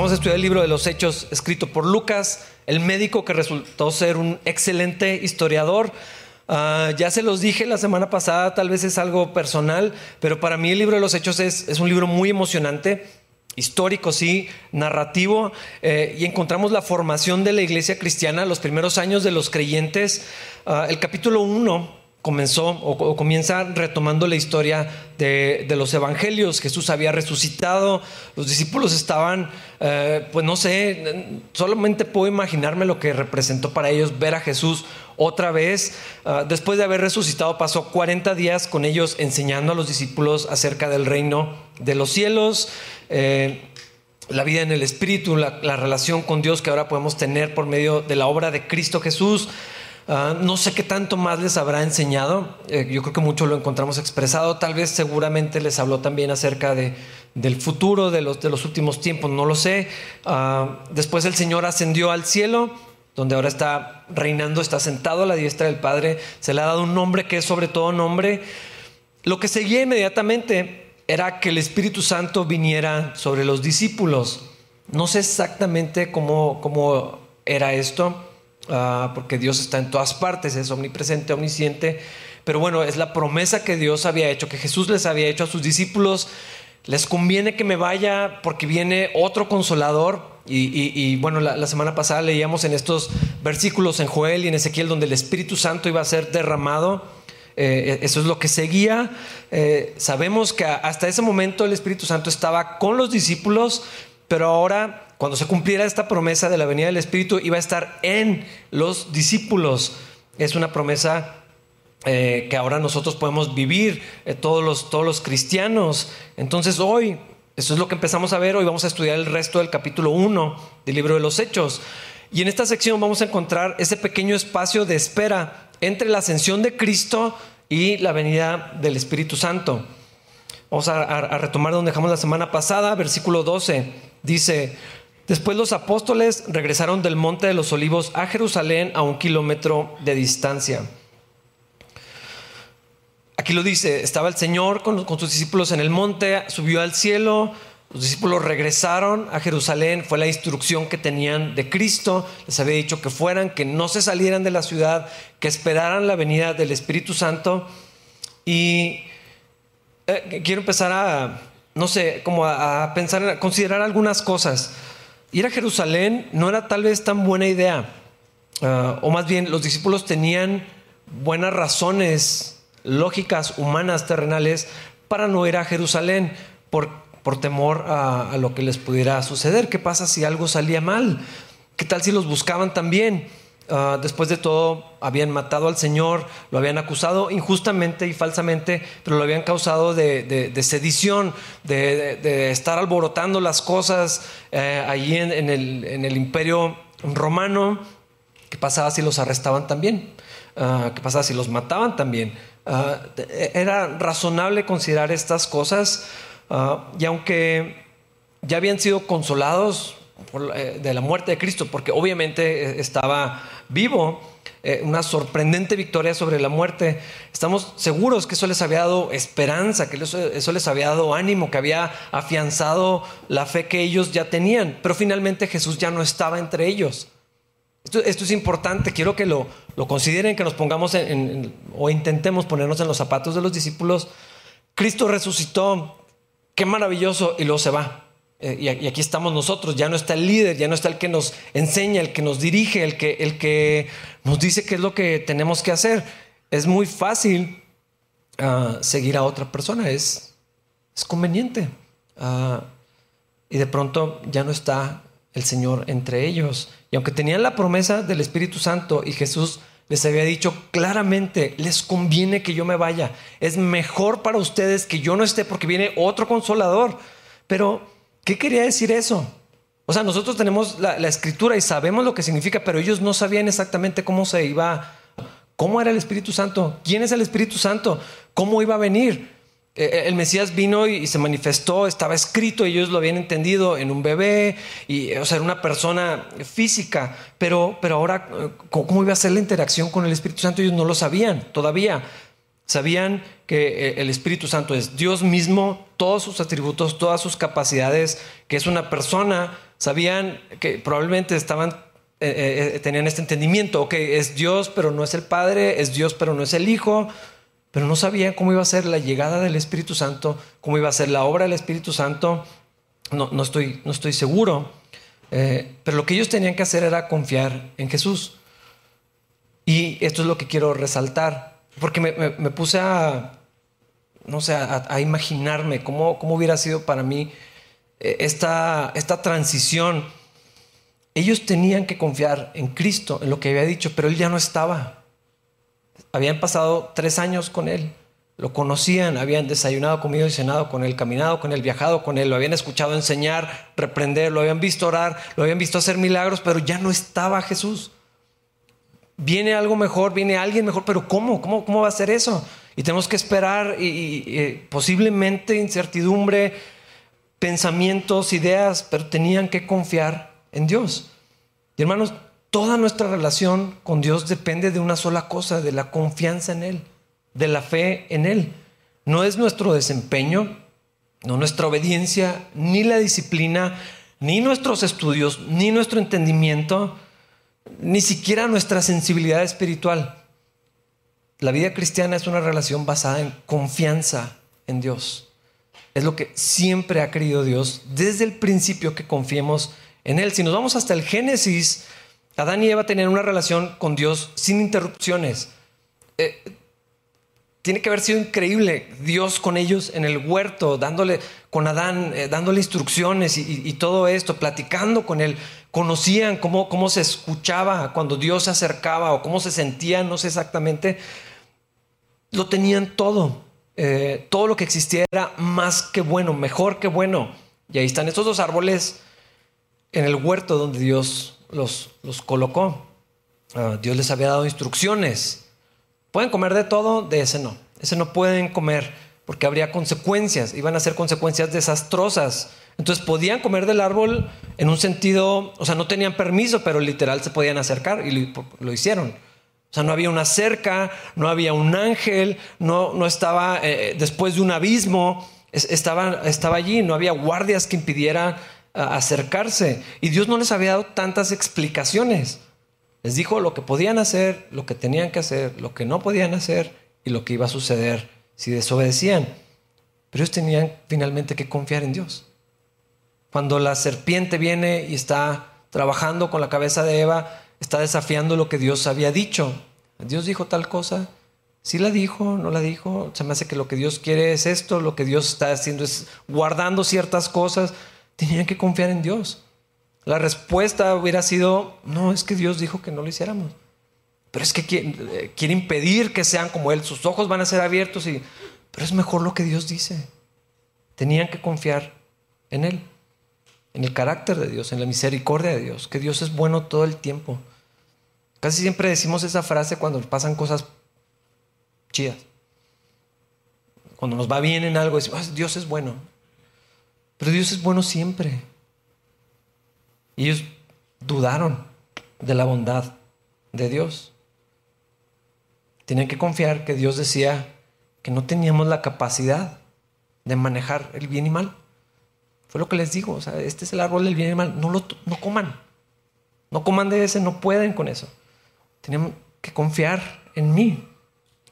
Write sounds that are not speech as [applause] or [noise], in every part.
Comenzamos a estudiar el libro de los Hechos escrito por Lucas, el médico que resultó ser un excelente historiador. Ah, ya se los dije la semana pasada, tal vez es algo personal, pero para mí el libro de los Hechos es, un libro muy emocionante, histórico, sí, narrativo, eh, y encontramos la formación de la iglesia cristiana, los primeros años de los creyentes. Ah, el capítulo 1 comenzó o, comienza retomando la historia de, los evangelios. Jesús había resucitado, los discípulos estaban, eh, pues no sé, solamente puedo imaginarme lo que representó para ellos ver a Jesús otra vez. Ah, después de haber resucitado, pasó 40 días con ellos enseñando a los discípulos acerca del reino de los cielos. Eh, la vida en el Espíritu, la relación con Dios que ahora podemos tener por medio de la obra de Cristo Jesús. Ah, no sé qué tanto más les habrá enseñado. Eh, yo creo que mucho lo encontramos expresado. Tal vez seguramente les habló también acerca de, del futuro, de los, de los últimos tiempos. No lo sé. Ah, después el Señor ascendió al cielo, donde ahora está reinando, está sentado a la diestra del Padre. Se le ha dado un nombre que es sobre todo nombre. Lo que seguía inmediatamente era que el Espíritu Santo viniera sobre los discípulos. No sé exactamente cómo, cómo era esto. Ah, porque Dios está en todas partes, es omnipresente, omnisciente. Pero bueno, es la promesa que Dios había hecho, que Jesús les había hecho a sus discípulos. Les conviene que me vaya porque viene otro consolador. Y, bueno, la, semana pasada leíamos en estos versículos en Joel y en Ezequiel donde el Espíritu Santo iba a ser derramado. Eh, eso es lo que seguía. Eh, sabemos que hasta ese momento el Espíritu Santo estaba con los discípulos, pero ahora cuando se cumpliera esta promesa de la venida del Espíritu, iba a estar en los discípulos. Es una promesa eh, que ahora nosotros podemos vivir, eh, todos, los, todos los cristianos. Entonces hoy, eso es lo que empezamos a ver, hoy vamos a estudiar el resto del capítulo 1 del libro de los Hechos. Y en esta sección vamos a encontrar ese pequeño espacio de espera entre la ascensión de Cristo y la venida del Espíritu Santo. Vamos a, a retomar donde dejamos la semana pasada, versículo 12. Dice, Después los apóstoles regresaron del Monte de los Olivos a Jerusalén a un kilómetro de distancia. Aquí lo dice, estaba el Señor con, sus discípulos en el monte, subió al cielo, los discípulos regresaron a Jerusalén, fue la instrucción que tenían de Cristo, les había dicho que fueran, que no se salieran de la ciudad, que esperaran la venida del Espíritu Santo. Y eh, quiero empezar a, no sé, como a pensar, a considerar algunas cosas ir a Jerusalén no era tal vez tan buena idea. Ah, o más bien, los discípulos tenían buenas razones lógicas, humanas, terrenales, para no ir a Jerusalén por, por temor a, a, lo que les pudiera suceder. ¿Qué pasa si algo salía mal? ¿Qué tal si los buscaban también? Ah, después de todo, habían matado al Señor, lo habían acusado injustamente y falsamente, pero lo habían causado de, sedición, de, estar alborotando las cosas eh, allí en, el, imperio romano. ¿Qué pasaba si los arrestaban también? Ah, ¿Qué pasaba si los mataban también? Ah, era razonable considerar estas cosas y aunque ya habían sido consolados eh, de la muerte de Cristo, porque obviamente eh, estaba vivo, eh, una sorprendente victoria sobre la muerte. Estamos seguros que eso les había dado esperanza, que eso, les había dado ánimo, que había afianzado la fe que ellos ya tenían, pero finalmente Jesús ya no estaba entre ellos. Esto, es importante, quiero que lo, lo, consideren, que nos pongamos en, o intentemos ponernos en los zapatos de los discípulos. Cristo resucitó, qué maravilloso, y luego se va. Eh, y aquí estamos nosotros, ya no está el líder, ya no está el que nos enseña, el que nos dirige, el que, el que nos dice qué es lo que tenemos que hacer. Es muy fácil ah, seguir a otra persona, es, es conveniente. Ah, y de pronto ya no está el Señor entre ellos. Y aunque tenían la promesa del Espíritu Santo y Jesús les había dicho claramente, les conviene que yo me vaya. Es mejor para ustedes que yo no esté porque viene otro consolador. Pero ¿Qué quería decir eso? O sea, nosotros tenemos la, escritura y sabemos lo que significa, pero ellos no sabían exactamente cómo se iba, cómo era el Espíritu Santo, quién es el Espíritu Santo, cómo iba a venir. Eh, eh, el Mesías vino y, se manifestó, estaba escrito, ellos lo habían entendido en un bebé, y, o sea, era una persona física, pero, pero ahora, eh, ¿cómo iba a ser la interacción con el Espíritu Santo? Ellos no lo sabían todavía. Sabían que eh, el Espíritu Santo es Dios mismo, todos sus atributos, todas sus capacidades, que es una persona. Sabían que probablemente estaban, eh, eh, tenían este entendimiento, ok, es Dios, pero no es el Padre, es Dios, pero no es el Hijo, pero no sabían cómo iba a ser la llegada del Espíritu Santo, cómo iba a ser la obra del Espíritu Santo. No, no, estoy, no estoy seguro. pero lo que ellos tenían que hacer era confiar en Jesús. Y esto es lo que quiero resaltar, porque me puse a, no sé, a, imaginarme cómo, cómo, hubiera sido para mí eh, esta, esta transición. Ellos tenían que confiar en Cristo, en lo que había dicho, pero Él ya no estaba. Habían pasado tres años con Él, lo conocían, habían desayunado, comido y cenado con Él, caminado con Él, viajado con Él, lo habían escuchado enseñar, reprender, lo habían visto orar, lo habían visto hacer milagros, pero ya no estaba Jesús. Viene algo mejor, viene alguien mejor, pero ¿cómo? ¿Cómo, cómo va a ser eso? Y tenemos que esperar y, posiblemente incertidumbre, pensamientos, ideas, pero tenían que confiar en Dios. Y hermanos, toda nuestra relación con Dios depende de una sola cosa, de la confianza en Él, de la fe en Él. No es nuestro desempeño, no nuestra obediencia, ni la disciplina, ni nuestros estudios, ni nuestro entendimiento, ni siquiera nuestra sensibilidad espiritual. La vida cristiana es una relación basada en confianza en Dios. Es lo que siempre ha querido Dios desde el principio que confiemos en Él. Si nos vamos hasta el Génesis, Adán y Eva tenían una relación con Dios sin interrupciones. Eh, tiene que haber sido increíble Dios con ellos en el huerto, dándole con Adán, eh, dándole instrucciones y, todo esto, platicando con él. Conocían cómo, cómo se escuchaba cuando Dios se acercaba o cómo se sentían, no sé exactamente, lo tenían todo. Eh, todo lo que existía era más que bueno, mejor que bueno. Y ahí están estos dos árboles en el huerto donde Dios los, los colocó. Ah, Dios les había dado instrucciones. Pueden comer de todo, de ese no. Ese no pueden comer porque habría consecuencias, iban a ser consecuencias desastrosas. Entonces podían comer del árbol en un sentido, o sea, no tenían permiso, pero literal se podían acercar y lo hicieron. O sea, no había una cerca, no había un ángel, no, no estaba eh, después de un abismo, estaba, estaba allí, no había guardias que impidieran acercarse. Y Dios no les había dado tantas explicaciones. Les dijo lo que podían hacer, lo que tenían que hacer, lo que no podían hacer y lo que iba a suceder si desobedecían. Pero ellos tenían finalmente que confiar en Dios. Cuando la serpiente viene y está trabajando con la cabeza de Eva, está desafiando lo que Dios había dicho. Dios dijo tal cosa, sí la dijo, no la dijo, se me hace que lo que Dios quiere es esto, lo que Dios está haciendo es guardando ciertas cosas. Tenían que confiar en Dios. La respuesta hubiera sido, no, es que Dios dijo que no lo hiciéramos. Pero es que quiere, quiere impedir que sean como Él, sus ojos van a ser abiertos y... Pero es mejor lo que Dios dice. Tenían que confiar en Él, en el carácter de Dios, en la misericordia de Dios, que Dios es bueno todo el tiempo. Casi siempre decimos esa frase cuando pasan cosas chidas. Cuando nos va bien en algo, decimos, Dios es bueno. Pero Dios es bueno siempre. Y ellos dudaron de la bondad de Dios. Tenían que confiar que Dios decía que no teníamos la capacidad de manejar el bien y mal. Fue lo que les digo. O sea, este es el árbol del bien y mal. No lo no coman. No coman de ese, no pueden con eso. Tenemos que confiar en mí.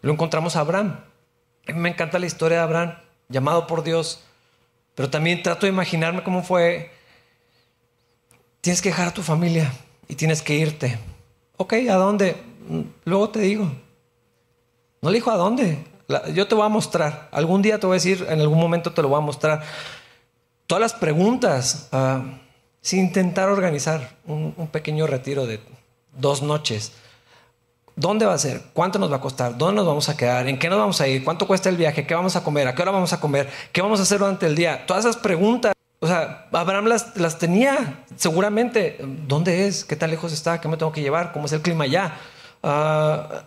Lo encontramos a Abraham. A mí me encanta la historia de Abraham, llamado por Dios, pero también trato de imaginarme cómo fue. Tienes que dejar a tu familia y tienes que irte. Ok, ¿a dónde? Luego te digo. No le dijo a dónde. Yo te voy a mostrar. Algún día te voy a decir, en algún momento te lo voy a mostrar. Todas las preguntas, uh, sin intentar organizar un pequeño retiro de dos noches ¿Dónde va a ser? ¿Cuánto nos va a costar? ¿Dónde nos vamos a quedar? ¿En qué nos vamos a ir? ¿Cuánto cuesta el viaje? ¿Qué vamos a comer? ¿A qué hora vamos a comer? ¿Qué vamos a hacer durante el día? Todas esas preguntas. O sea, Abraham las, las tenía seguramente. ¿Dónde es? ¿Qué tan lejos está? ¿Qué me tengo que llevar? ¿Cómo es el clima allá? Ah,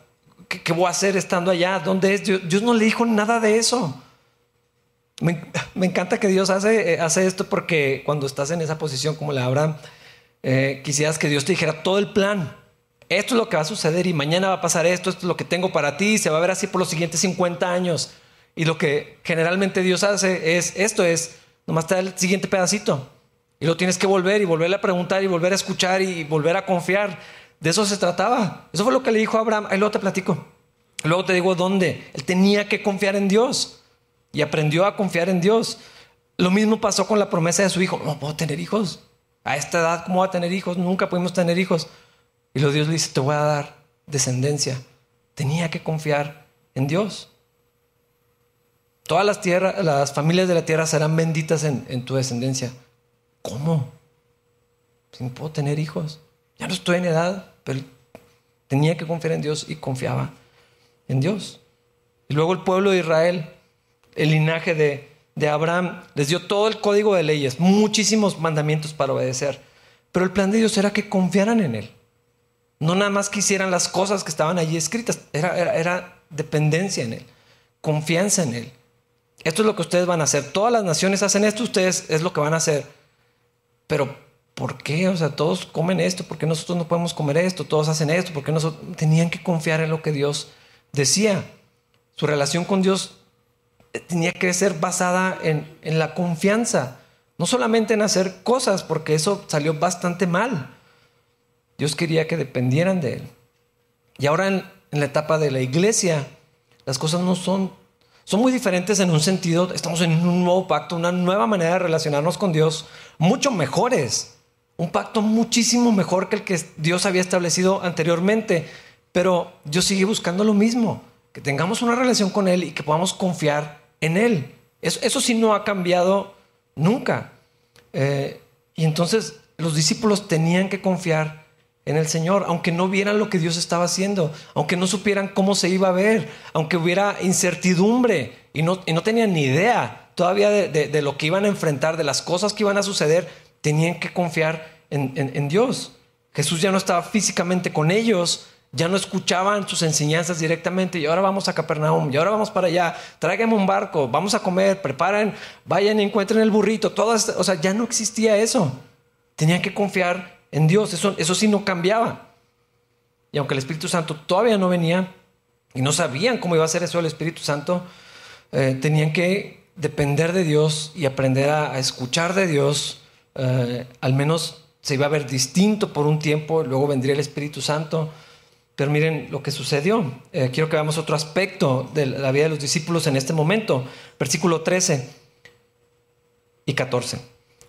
¿qué, voy a hacer estando allá? ¿Dónde es? Dios, no le dijo nada de eso. Me, encanta que Dios hace, eh, hace esto porque cuando estás en esa posición como la Abraham, eh, quisieras que Dios te dijera todo el plan esto es lo que va a suceder y mañana va a pasar esto, esto es lo que tengo para ti, se va a ver así por los siguientes 50 años. Y lo que generalmente Dios hace es, esto es, nomás te da el siguiente pedacito. Y lo tienes que volver y volverle a preguntar y volver a escuchar y volver a confiar. De eso se trataba. Eso fue lo que le dijo Abraham. Ahí luego te platico. Luego te digo dónde. Él tenía que confiar en Dios y aprendió a confiar en Dios. Lo mismo pasó con la promesa de su hijo. No puedo tener hijos. A esta edad, ¿cómo va a tener hijos? Nunca pudimos tener hijos. Y lo Dios le dice, te voy a dar descendencia. Tenía que confiar en Dios. Todas las, tierras, las familias de la tierra serán benditas en, en tu descendencia. ¿Cómo? Si no puedo tener hijos. Ya no estoy en edad, pero tenía que confiar en Dios y confiaba en Dios. Y luego el pueblo de Israel, el linaje de, de Abraham, les dio todo el código de leyes, muchísimos mandamientos para obedecer. Pero el plan de Dios era que confiaran en Él. No nada más que hicieran las cosas que estaban allí escritas, era, era, era dependencia en Él, confianza en Él. Esto es lo que ustedes van a hacer. Todas las naciones hacen esto, ustedes es lo que van a hacer. Pero, ¿por qué? O sea, todos comen esto, ¿por qué nosotros no podemos comer esto? Todos hacen esto, ¿por qué nosotros tenían que confiar en lo que Dios decía? Su relación con Dios tenía que ser basada en, en la confianza, no solamente en hacer cosas, porque eso salió bastante mal. Dios quería que dependieran de Él. Y ahora en, en la etapa de la iglesia, las cosas no son son muy diferentes en un sentido, estamos en un nuevo pacto, una nueva manera de relacionarnos con Dios, mucho mejores, un pacto muchísimo mejor que el que Dios había establecido anteriormente, pero Dios sigue buscando lo mismo, que tengamos una relación con Él y que podamos confiar en Él. Eso, sí no ha cambiado nunca. Eh, y entonces los discípulos tenían que confiar en el Señor, aunque no vieran lo que Dios estaba haciendo, aunque no supieran cómo se iba a ver, aunque hubiera incertidumbre y no, y no tenían ni idea todavía de, de, de, lo que iban a enfrentar, de las cosas que iban a suceder, tenían que confiar en, en, en Dios. Jesús ya no estaba físicamente con ellos, ya no escuchaban sus enseñanzas directamente y ahora vamos a Capernaum y ahora vamos para allá, tráiganme un barco, vamos a comer, preparen, vayan y encuentren el burrito, todas, o sea, ya no existía eso. Tenían que confiar en Dios. Eso, sí no cambiaba. Y aunque el Espíritu Santo todavía no venía y no sabían cómo iba a ser eso el Espíritu Santo, eh, tenían que depender de Dios y aprender a, a escuchar de Dios. Eh, al menos se iba a ver distinto por un tiempo, luego vendría el Espíritu Santo. Pero miren lo que sucedió. Eh, quiero que veamos otro aspecto de la vida de los discípulos en este momento. Versículo 13 y 14.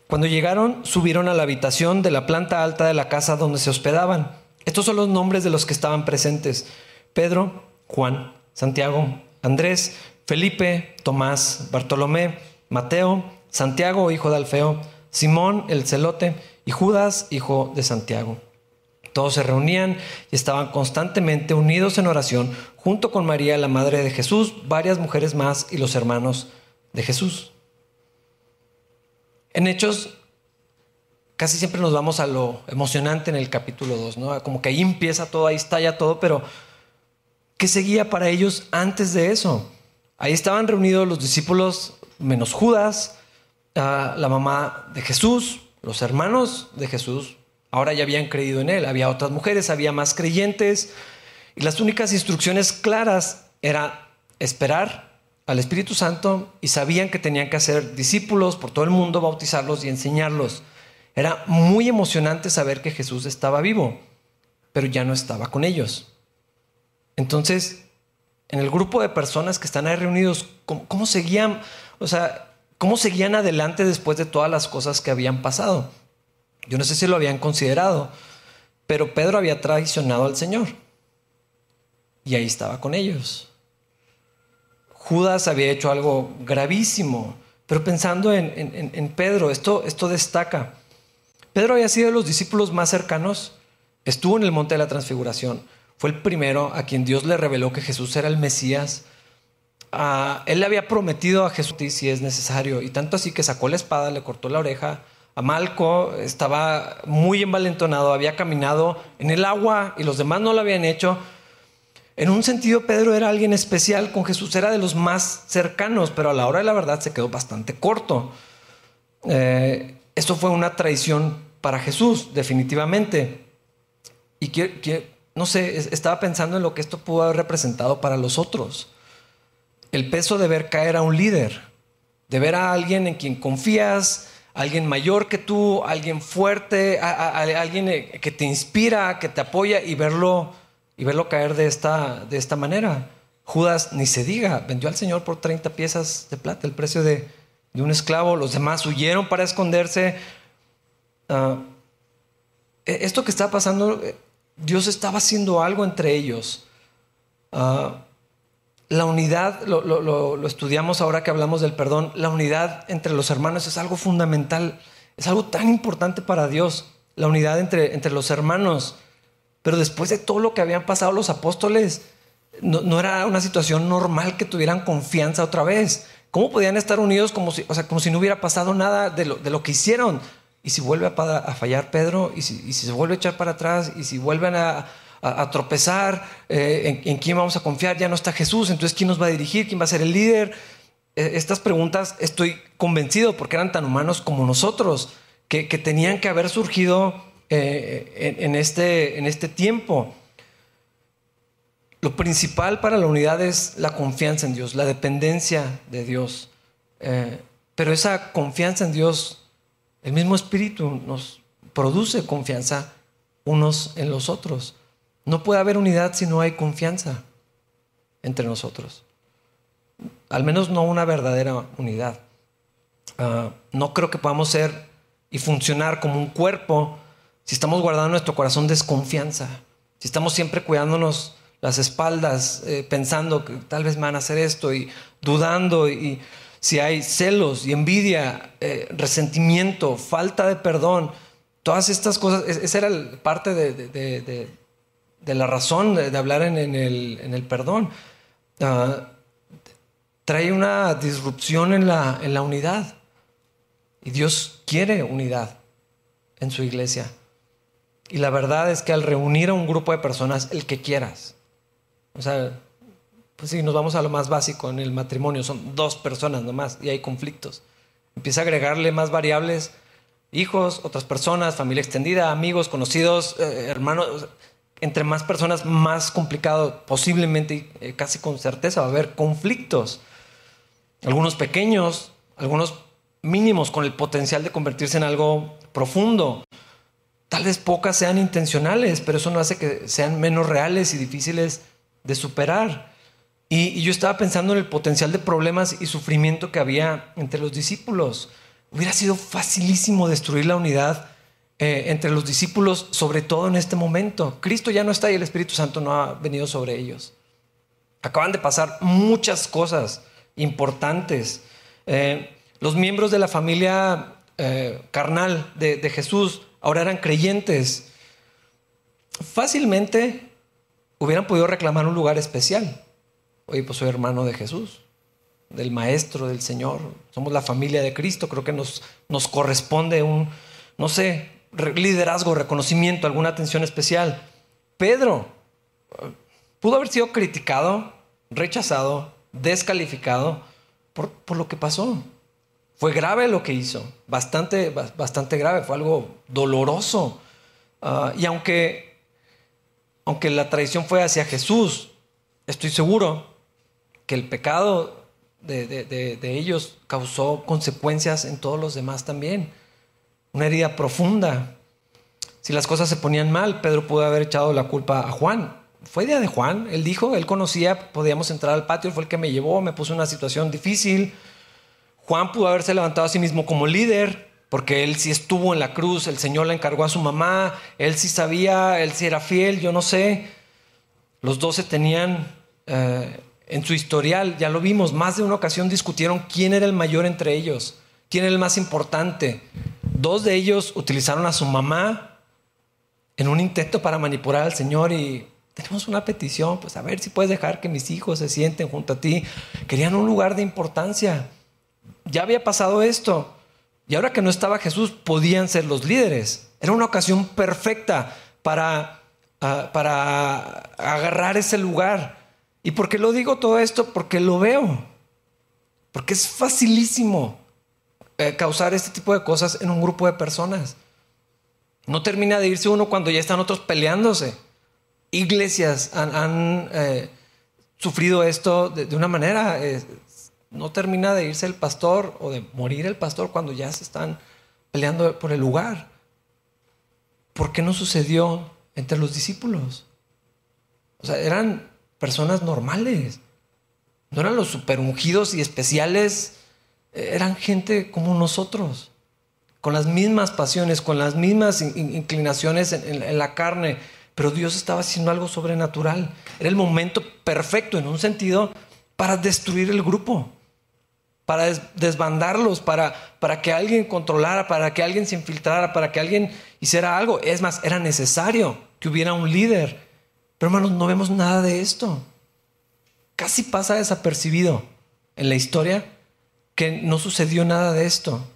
Cuando llegaron, subieron a la habitación de la planta alta de la casa donde se hospedaban. Estos son los nombres de los que estaban presentes. Pedro, Juan, Santiago, Andrés, Felipe, Tomás, Bartolomé, Mateo, Santiago, hijo de Alfeo, Simón, el celote, y Judas, hijo de Santiago. Todos se reunían y estaban constantemente unidos en oración, junto con María, la madre de Jesús, varias mujeres más y los hermanos de Jesús. En Hechos, casi siempre nos vamos a lo emocionante en el capítulo 2, ¿no? Como que ahí empieza todo, ahí está ya todo, pero ¿qué seguía para ellos antes de eso? Ahí estaban reunidos los discípulos, menos Judas, la mamá de Jesús, los hermanos de Jesús, ahora ya habían creído en él, había otras mujeres, había más creyentes, y las únicas instrucciones claras era esperar al Espíritu Santo y sabían que tenían que hacer discípulos por todo el mundo, bautizarlos y enseñarlos. Era muy emocionante saber que Jesús estaba vivo, pero ya no estaba con ellos. Entonces, en el grupo de personas que están ahí reunidos, ¿cómo, cómo seguían, o sea, cómo seguían adelante después de todas las cosas que habían pasado? Yo no sé si lo habían considerado, pero Pedro había traicionado al Señor y ahí estaba con ellos. Judas había hecho algo gravísimo, pero pensando en, en, Pedro, esto, esto destaca. Pedro había sido de los discípulos más cercanos, estuvo en el monte de la transfiguración, fue el primero a quien Dios le reveló que Jesús era el Mesías. Uh, él le había prometido a Jesús si es necesario, y tanto así que sacó la espada, le cortó la oreja. A Malco estaba muy envalentonado, había caminado en el agua y los demás no lo habían hecho. En un sentido, Pedro era alguien especial con Jesús, era de los más cercanos, pero a la hora de la verdad se quedó bastante corto. Eh, esto fue una traición para Jesús, definitivamente. Y quiero, no sé, estaba pensando en lo que esto pudo haber representado para los otros. El peso de ver caer a un líder, de ver a alguien en quien confías, alguien mayor que tú, alguien fuerte, alguien eh, que te inspira, que te apoya y verlo, y verlo caer de esta, de esta manera. Judas, ni se diga, vendió al Señor por 30 piezas de plata, el precio de, un esclavo. Los demás huyeron para esconderse. Ah, e, esto que está pasando, eh, Dios estaba haciendo algo entre ellos. Ah, la unidad, lo, estudiamos ahora que hablamos del perdón, la unidad entre los hermanos es algo fundamental, es algo tan importante para Dios, la unidad entre, entre los hermanos. Pero después de todo lo que habían pasado los apóstoles, no, era una situación normal que tuvieran confianza otra vez. ¿Cómo podían estar unidos como si, o sea, como si no hubiera pasado nada de lo, de lo que hicieron? Y si vuelve a, fallar Pedro, y si, se vuelve a echar para atrás, y si vuelven a, a, tropezar, eh, en, quién vamos a confiar, ya no está Jesús, entonces quién nos va a dirigir, quién va a ser el líder. Eh, estas preguntas estoy convencido porque eran tan humanos como nosotros, que, tenían que haber surgido eh, en, este, en este tiempo. Lo principal para la unidad es la confianza en Dios, la dependencia de Dios. pero esa confianza en Dios, el mismo Espíritu nos produce confianza unos en los otros. No puede haber unidad si no hay confianza entre nosotros. Al menos no una verdadera unidad. Ah, no creo que podamos ser y funcionar como un cuerpo si estamos guardando nuestro corazón desconfianza, si estamos siempre cuidándonos las espaldas, eh, pensando que tal vez me van a hacer esto y dudando y si hay celos y envidia, eh, resentimiento, falta de perdón, todas estas cosas, esa era parte de la razón de, hablar en, el, perdón. Ah, trae una disrupción en la, en la unidad. Y Dios quiere unidad en su iglesia. Y la verdad es que al reunir a un grupo de personas, el que quieras, o sea, pues si nos vamos a lo más básico en el matrimonio, son dos personas nomás y hay conflictos. Empieza a agregarle más variables, hijos, otras personas, familia extendida, amigos, conocidos, eh, hermanos entre más personas, más complicado, posiblemente, eh, casi con certeza, va a haber conflictos. Algunos pequeños, algunos mínimos, con el potencial de convertirse en algo profundo. Tal vez pocas sean intencionales, pero eso no hace que sean menos reales y difíciles de superar. Y, y, yo estaba pensando en el potencial de problemas y sufrimiento que había entre los discípulos. Hubiera sido facilísimo destruir la unidad eh, entre los discípulos, sobre todo en este momento. Cristo ya no está y el Espíritu Santo no ha venido sobre ellos. Acaban de pasar muchas cosas importantes. Eh, los miembros de la familia eh, carnal de, Jesús ahora eran creyentes. Fácilmente hubieran podido reclamar un lugar especial. Oye, pues soy hermano de Jesús, del Maestro, del Señor. Somos la familia de Cristo. Creo que nos, nos corresponde un, no sé, liderazgo, reconocimiento, alguna atención especial. Pedro pudo haber sido criticado, rechazado, descalificado por, lo que pasó. Fue grave lo que hizo, bastante, bastante grave, fue algo doloroso. Ah, y aunque, aunque la traición fue hacia Jesús, estoy seguro que el pecado de ellos causó consecuencias en todos los demás también una herida profunda. Si las cosas se ponían mal, Pedro pudo haber echado la culpa a Juan. Fue idea de Juan, él dijo, él conocía, podíamos entrar al patio, fue el que me llevó, me puso en una situación difícil. Juan pudo haberse levantado a sí mismo como líder, porque él sí estuvo en la cruz, el Señor le encargó a su mamá, él sí sabía, él sí era fiel, yo no sé. Los doce tenían eh, en su historial, ya lo vimos, más de una ocasión discutieron quién era el mayor entre ellos, quién era el más importante. Dos de ellos utilizaron a su mamá en un intento para manipular al Señor y tenemos una petición, pues a ver si puedes dejar que mis hijos se sienten junto a ti. Querían un lugar de importancia. Ya había pasado esto. Y ahora que no estaba Jesús, podían ser los líderes. Era una ocasión perfecta para, ah, para agarrar ese lugar. ¿Y por qué lo digo todo esto? Porque lo veo. Porque es facilísimo eh, causar este tipo de cosas en un grupo de personas. No termina de irse uno cuando ya están otros peleándose. iglesias han, eh, sufrido esto de, una manera. No termina de irse el pastor o de morir el pastor cuando ya se están peleando por el lugar. ¿Por qué no sucedió entre los discípulos? O sea, eran personas normales. No eran los super ungidos y especiales. Eran gente como nosotros. Con las mismas pasiones, con las mismas inclinaciones en la carne. Pero Dios estaba haciendo algo sobrenatural. Era el momento perfecto en un sentido para destruir el grupo para desbandarlos, para, para que alguien controlara, para que alguien se infiltrara, para que alguien hiciera algo. Es más, era necesario que hubiera un líder. Pero hermanos, no vemos nada de esto. Casi pasa desapercibido en la historia que no sucedió nada de esto.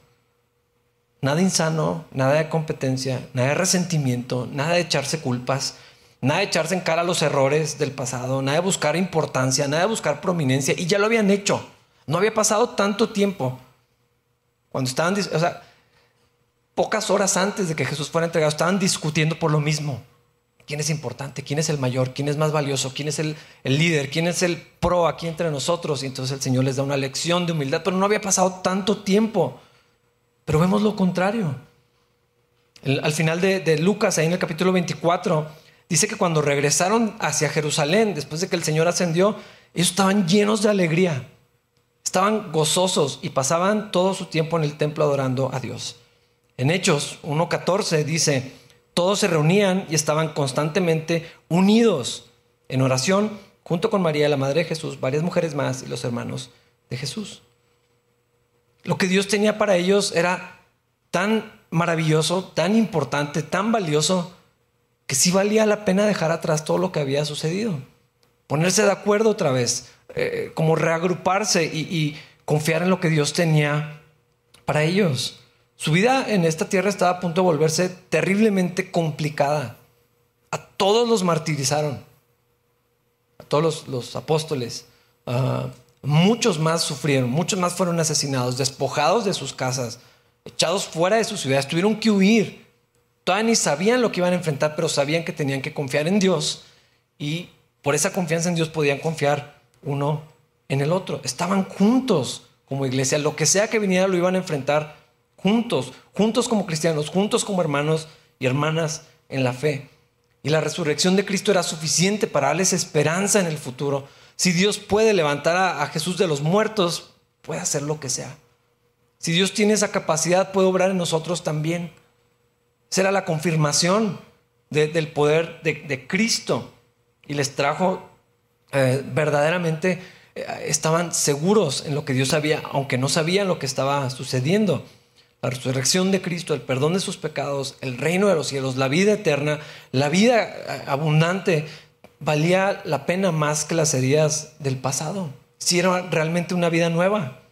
Nada insano, nada de competencia, nada de resentimiento, nada de echarse culpas, nada de echarse en cara los errores del pasado, nada de buscar importancia, nada de buscar prominencia. Y ya lo habían hecho. No había pasado tanto tiempo. Cuando estaban, o sea, pocas horas antes de que Jesús fuera entregado, estaban discutiendo por lo mismo. ¿Quién es importante? ¿Quién es el mayor? ¿Quién es más valioso? ¿Quién es el, líder? ¿Quién es el pro aquí entre nosotros? Y entonces el Señor les da una lección de humildad, pero no había pasado tanto tiempo. Pero vemos lo contrario. al final de, de Lucas, ahí en el capítulo 24, dice que cuando regresaron hacia Jerusalén, después de que el Señor ascendió, ellos estaban llenos de alegría. Estaban gozosos y pasaban todo su tiempo en el templo adorando a Dios. En Hechos 1.14 dice, todos se reunían y estaban constantemente unidos en oración junto con María, la Madre de Jesús, varias mujeres más y los hermanos de Jesús. Lo que Dios tenía para ellos era tan maravilloso, tan importante, tan valioso, que sí valía la pena dejar atrás todo lo que había sucedido. Ponerse de acuerdo otra vez, eh, como reagruparse y, confiar en lo que Dios tenía para ellos. Su vida en esta tierra estaba a punto de volverse terriblemente complicada. A todos los martirizaron, a todos los, apóstoles. Ah, muchos más sufrieron, muchos más fueron asesinados, despojados de sus casas, echados fuera de sus ciudades, tuvieron que huir. Todavía ni sabían lo que iban a enfrentar, pero sabían que tenían que confiar en Dios y por esa confianza en Dios podían confiar uno en el otro. Estaban juntos como iglesia. Lo que sea que viniera lo iban a enfrentar juntos, juntos como cristianos, juntos como hermanos y hermanas en la fe. Y la resurrección de Cristo era suficiente para darles esperanza en el futuro. Si Dios puede levantar a, Jesús de los muertos, puede hacer lo que sea. Si Dios tiene esa capacidad, puede obrar en nosotros también. Será la confirmación del poder de, Cristo. Y les trajo eh, verdaderamente eh, estaban seguros en lo que Dios sabía, aunque no sabían lo que estaba sucediendo. La resurrección de Cristo, el perdón de sus pecados, el reino de los cielos, la vida eterna, la vida eh, abundante, valía la pena más que las heridas del pasado. Si era realmente una vida nueva.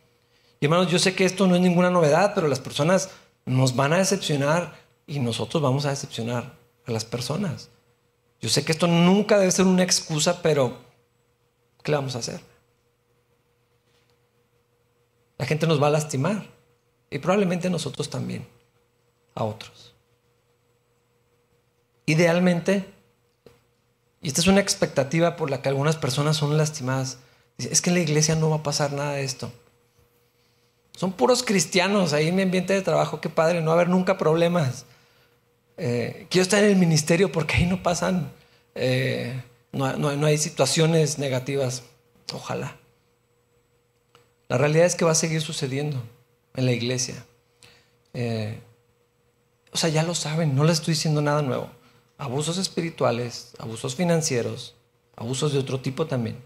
Y hermanos, yo sé que esto no es ninguna novedad, pero las personas nos van a decepcionar y nosotros vamos a decepcionar a las personas. Yo sé que esto nunca debe ser una excusa, pero ¿qué le vamos a hacer? La gente nos va a lastimar y probablemente nosotros también a otros. Idealmente, y esta es una expectativa por la que algunas personas son lastimadas, es que en la iglesia no va a pasar nada de esto. Son puros cristianos ahí en mi ambiente de trabajo, qué padre, no va a haber nunca problemas. Eh, quiero estar en el ministerio porque ahí no pasan eh, no, hay situaciones negativas. Ojalá. La realidad es que va a seguir sucediendo en la iglesia. Eh, o sea, ya lo saben, no les estoy diciendo nada nuevo. Abusos espirituales, abusos financieros, abusos de otro tipo también.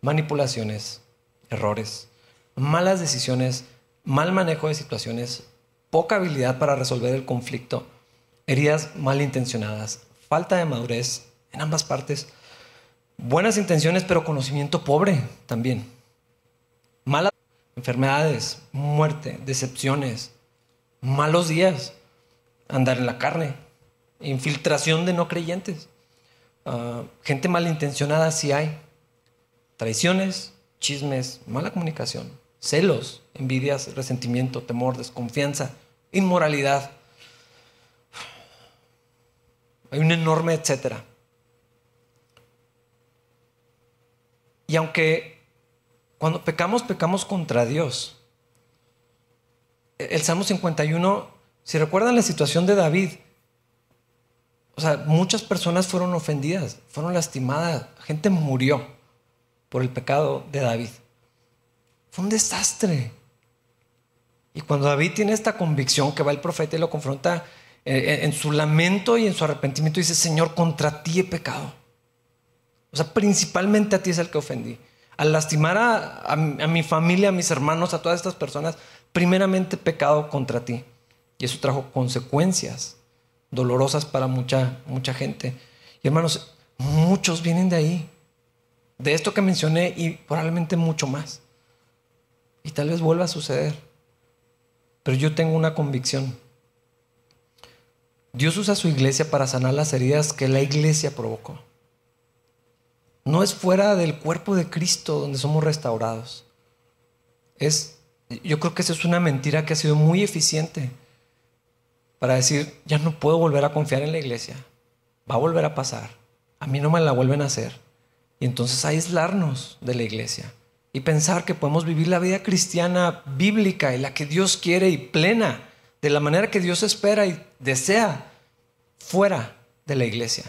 Manipulaciones, errores, malas decisiones, mal manejo de situaciones, poca habilidad para resolver el conflicto, heridas malintencionadas, falta de madurez en ambas partes Buenas intenciones, pero conocimiento pobre también. Enfermedades, muerte, decepciones, malos días, andar en la carne, infiltración de no creyentes, ah, gente malintencionada si hay, traiciones, chismes, mala comunicación, celos, envidias, resentimiento, temor, desconfianza, inmoralidad. Hay un enorme etcétera. Y aunque cuando pecamos, pecamos contra Dios. El Salmo 51, si recuerdan la situación de David, o sea, muchas personas fueron ofendidas, fueron lastimadas, gente murió por el pecado de David. Fue un desastre. Y cuando David tiene esta convicción que va el profeta y lo confronta eh, eh, en su lamento y en su arrepentimiento, dice, Señor, contra ti he pecado. O sea, principalmente a ti es el que ofendí. Al lastimar a, mi familia, a mis hermanos, a todas estas personas, primeramente pecado contra ti. Y eso trajo consecuencias dolorosas para mucha, mucha gente. Y hermanos, muchos vienen de ahí, de esto que mencioné y probablemente mucho más. Y tal vez vuelva a suceder. Pero yo tengo una convicción. Dios usa su iglesia para sanar las heridas que la iglesia provocó. No es fuera del cuerpo de Cristo donde somos restaurados. Es, yo creo que esa es una mentira que ha sido muy eficiente para decir, ya no puedo volver a confiar en la iglesia. Va a volver a pasar. A mí no me la vuelven a hacer. Y entonces aislarnos de la iglesia y pensar que podemos vivir la vida cristiana bíblica y la que Dios quiere y plena, de la manera que Dios espera y desea, fuera de la iglesia.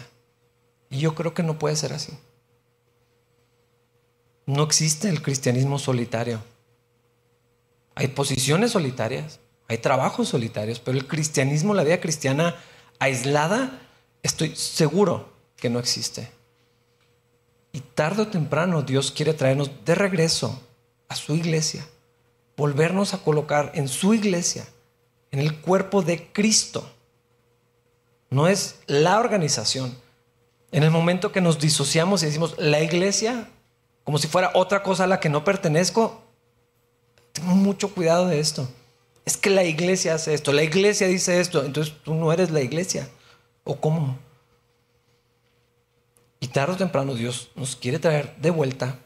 Y yo creo que no puede ser así. No existe el cristianismo solitario. Hay posiciones solitarias, hay trabajos solitarios, pero el cristianismo, la vida cristiana aislada, estoy seguro que no existe. Y tarde o temprano Dios quiere traernos de regreso a su iglesia, volvernos a colocar en su iglesia, en el cuerpo de Cristo. No es la organización. En el momento que nos disociamos y decimos la iglesia, como si fuera otra cosa a la que no pertenezco, tengo mucho cuidado de esto es que la iglesia hace esto, la iglesia dice esto, entonces tú no eres la iglesia. ¿O cómo? Y tarde o temprano Dios nos quiere traer de vuelta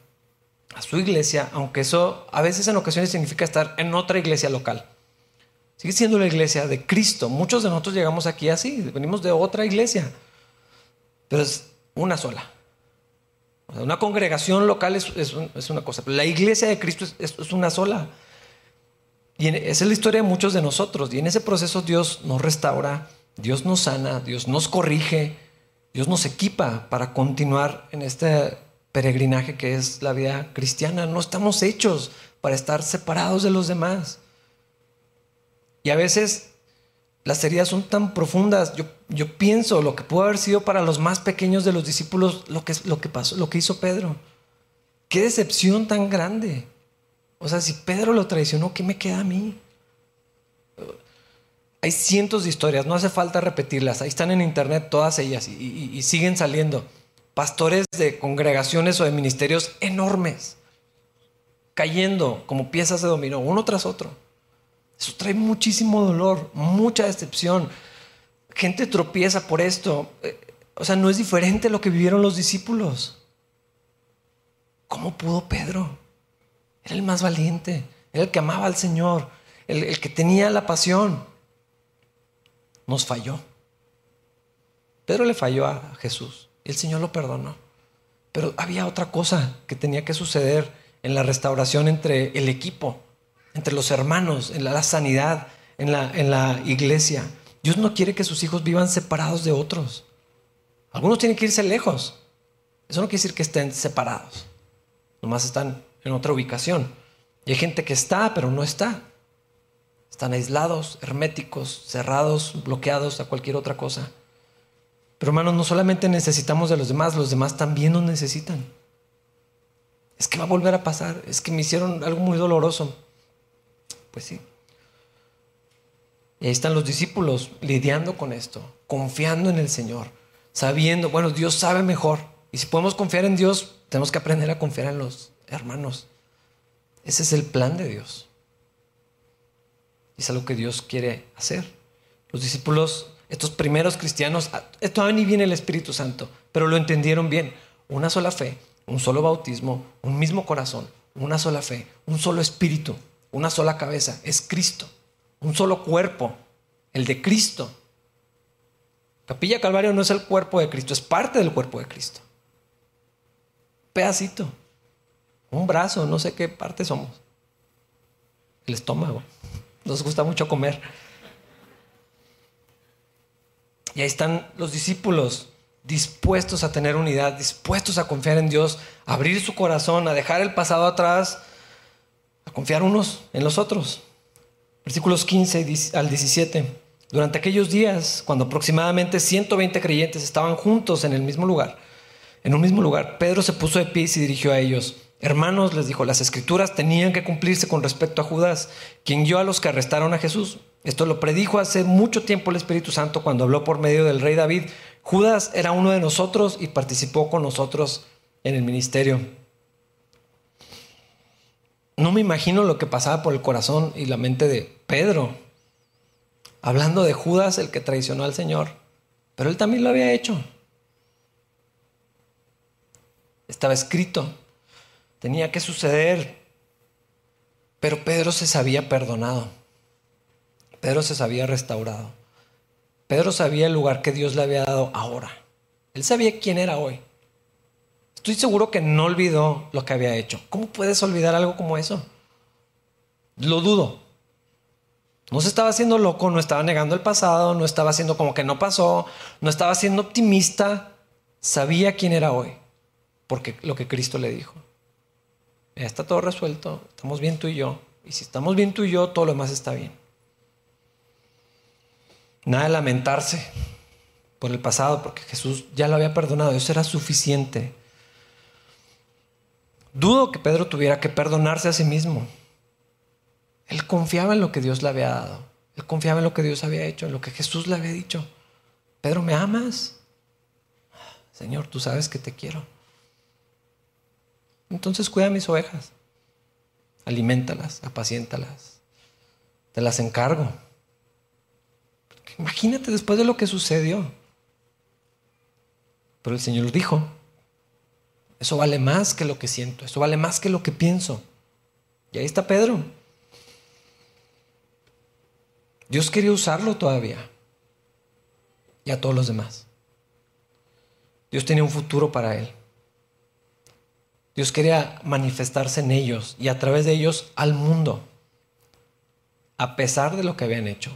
a su iglesia, aunque eso a veces en ocasiones significa estar en otra iglesia local. Sigue siendo la iglesia de Cristo. Muchos de nosotros llegamos aquí así, venimos de otra iglesia, pero es una sola. Una congregación local es, una cosa, pero la iglesia de Cristo es una sola. Y esa es la historia de muchos de nosotros. Y en ese proceso Dios nos restaura, Dios nos sana, Dios nos corrige, Dios nos equipa para continuar en este peregrinaje que es la vida cristiana. No estamos hechos para estar separados de los demás. Y a veces las heridas son tan profundas. Yo, yo pienso lo que pudo haber sido para los más pequeños de los discípulos lo que, lo que pasó, lo que hizo Pedro. Qué decepción tan grande. O sea, si Pedro lo traicionó, ¿qué me queda a mí? Hay cientos de historias, no hace falta repetirlas. Ahí están en internet todas ellas y, siguen saliendo. Pastores de congregaciones o de ministerios enormes, cayendo como piezas de dominó, uno tras otro. Eso trae muchísimo dolor, mucha decepción. Gente tropieza por esto. Eh, o sea, no es diferente lo que vivieron los discípulos. ¿Cómo pudo Pedro? Era el más valiente, era el que amaba al Señor, el, que tenía la pasión. Nos falló. Pedro le falló a Jesús y el Señor lo perdonó. Pero había otra cosa que tenía que suceder en la restauración entre el equipo, entre los hermanos, en la, sanidad, en la, iglesia. Dios no quiere que sus hijos vivan separados de otros. Algunos tienen que irse lejos. Eso no quiere decir que estén separados. Nomás están en otra ubicación. Y hay gente que está, pero no está. Están aislados, herméticos, cerrados, bloqueados a cualquier otra cosa. Pero hermanos, no solamente necesitamos de los demás, los demás también nos necesitan. Es que va a volver a pasar, es que me hicieron algo muy doloroso. Pues sí. Y ahí están los discípulos lidiando con esto, confiando en el Señor, sabiendo, bueno, Dios sabe mejor. Y si podemos confiar en Dios, tenemos que aprender a confiar en los hermanos. Ese es el plan de Dios. Es algo que Dios quiere hacer. Los discípulos, estos primeros cristianos, ah, todavía ni viene el Espíritu Santo, pero lo entendieron bien. Una sola fe, un solo bautismo, un mismo corazón, una sola fe, un solo espíritu, una sola cabeza. Es Cristo. Un solo cuerpo, el de Cristo. Capilla Calvario no es el cuerpo de Cristo, es parte del cuerpo de Cristo. Pedacito. un brazo, no sé qué parte somos. El estómago. Nos gusta mucho comer. Y ahí están los discípulos dispuestos a tener unidad, dispuestos a confiar en Dios, a abrir su corazón, a dejar el pasado atrás, confiar unos en los otros. Versículos 15 al 17. Durante aquellos días, cuando aproximadamente 120 creyentes estaban juntos en el mismo lugar, en un mismo lugar, Pedro se puso de pie y dirigió a ellos. Hermanos, les dijo, las escrituras tenían que cumplirse con respecto a Judas, quien guió a los que arrestaron a Jesús. Esto lo predijo hace mucho tiempo el Espíritu Santo cuando habló por medio del rey David. Judas era uno de nosotros y participó con nosotros en el ministerio. No me imagino lo que pasaba por el corazón y la mente de Pedro hablando de Judas, el que traicionó al Señor, pero él también lo había hecho. Estaba escrito, tenía que suceder, pero Pedro se sabía perdonado, Pedro se sabía restaurado, Pedro sabía el lugar que Dios le había dado ahora, él sabía quién era hoy. Estoy seguro que no olvidó lo que había hecho. ¿Cómo puedes olvidar algo como eso? Lo dudo. No se estaba haciendo loco, no estaba negando el pasado, no estaba haciendo como que no pasó, no estaba siendo optimista. Sabía quién era hoy, porque lo que Cristo le dijo. Ya está todo resuelto, estamos bien tú y yo. Y si estamos bien tú y yo, todo lo demás está bien. Nada de lamentarse por el pasado, porque Jesús ya lo había perdonado, eso era suficiente. Dudo que Pedro tuviera que perdonarse a sí mismo. Él confiaba en lo que Dios le había dado. Él confiaba en lo que Dios había hecho, en lo que Jesús le había dicho. Pedro, ¿me amas? Señor, tú sabes que te quiero. Entonces cuida mis ovejas. Alimentalas, apaciéntalas. Te las encargo. Imagínate después de lo que sucedió. Pero el Señor dijo, eso vale más que lo que siento, eso vale más que lo que pienso. Y ahí está Pedro. Dios quería usarlo todavía. Y a todos los demás. Dios tenía un futuro para él. Dios quería manifestarse en ellos y a través de ellos al mundo. A pesar de lo que habían hecho.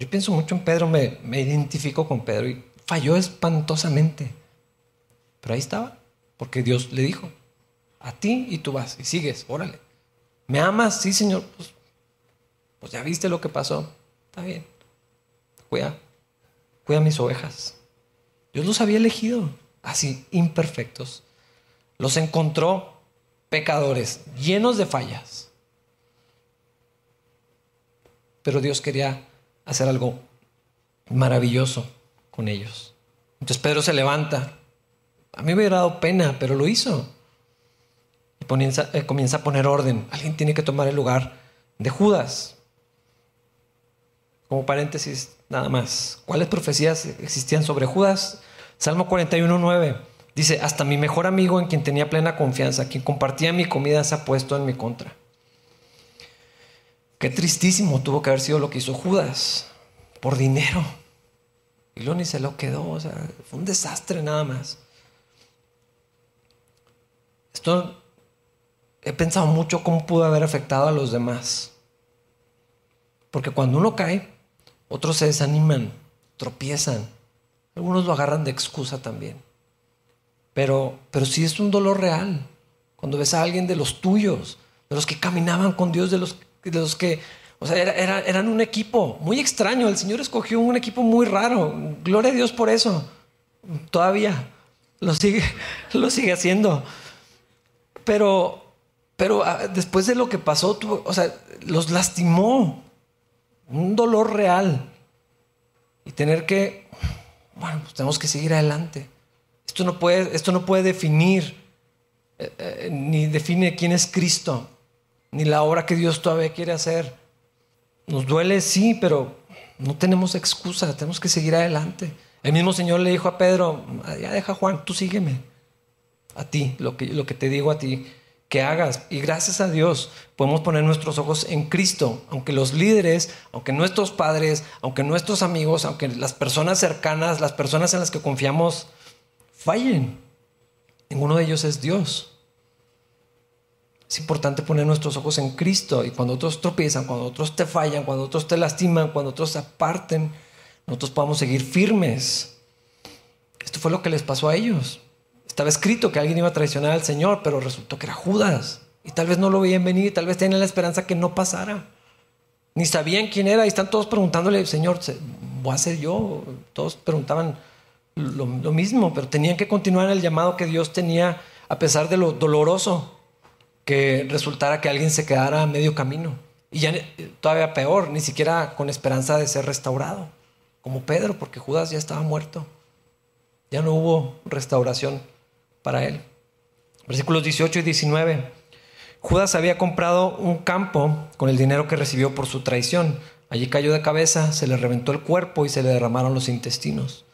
Yo pienso mucho en Pedro, me, identifico con Pedro y falló espantosamente. Pero ahí estaba, porque Dios le dijo, a ti y tú vas y sigues, órale. ¿Me amas? Sí, Señor. Pues pues ya viste lo que pasó. Está bien. Cuida, cuida mis ovejas. Dios los había elegido, así, imperfectos. Los encontró pecadores, llenos de fallas. Pero Dios quería hacer algo maravilloso con ellos. Entonces Pedro se levanta. A mí me hubiera dado pena, pero lo hizo. Y comienza, eh, comienza a poner orden. Alguien tiene que tomar el lugar de Judas. Como paréntesis, nada más. ¿Cuáles profecías existían sobre Judas? Salmo 41.9 dice, hasta mi mejor amigo en quien tenía plena confianza, quien compartía mi comida, se ha puesto en mi contra. Qué tristísimo tuvo que haber sido lo que hizo Judas por dinero. Y luego ni se lo quedó, o sea, fue un desastre nada más. Esto he pensado mucho cómo pudo haber afectado a los demás. Porque cuando uno cae, otros se desaniman, tropiezan. Algunos lo agarran de excusa también. Pero, pero sí es un dolor real. Cuando ves a alguien de los tuyos, de los que caminaban con Dios, de los, de los que, o sea, eran un equipo muy extraño. El Señor escogió un equipo muy raro. Gloria a Dios por eso. Todavía lo sigue, [laughs] lo sigue haciendo. Pero, pero ah, después de lo que pasó, o sea, los lastimó un dolor real. Y tener que, bueno, pues tenemos que seguir adelante. Esto no puede, esto no puede definir, eh, eh, ni define quién es Cristo, ni la obra que Dios todavía quiere hacer. Nos duele, sí, pero no tenemos excusa, tenemos que seguir adelante. El mismo Señor le dijo a Pedro, ya deja Juan, tú sígueme. A ti, lo que, lo que te digo a ti que hagas. Y gracias a Dios podemos poner nuestros ojos en Cristo, aunque los líderes, aunque nuestros padres, aunque nuestros amigos, aunque las personas cercanas, las personas en las que confiamos fallen. Ninguno de ellos es Dios. Es importante poner nuestros ojos en Cristo y cuando otros tropiezan, cuando otros te fallan, cuando otros te lastiman, cuando otros se aparten, nosotros podamos seguir firmes. Esto fue lo que les pasó a ellos. Estaba escrito que alguien iba a traicionar al Señor, pero resultó que era Judas. Y tal vez no lo veían venir, tal vez tenían la esperanza que no pasara. Ni sabían quién era y están todos preguntándole, Señor, ¿voy a ser yo? Todos preguntaban lo, lo mismo, pero tenían que continuar el llamado que Dios tenía a pesar de lo doloroso que resultara que alguien se quedara a medio camino. Y ya todavía peor, ni siquiera con esperanza de ser restaurado, como Pedro, porque Judas ya estaba muerto. Ya no hubo restauración para él. Versículos 18 y 19. Judas había comprado un campo con el dinero que recibió por su traición. Allí cayó de cabeza, se le reventó el cuerpo y se le derramaron los intestinos.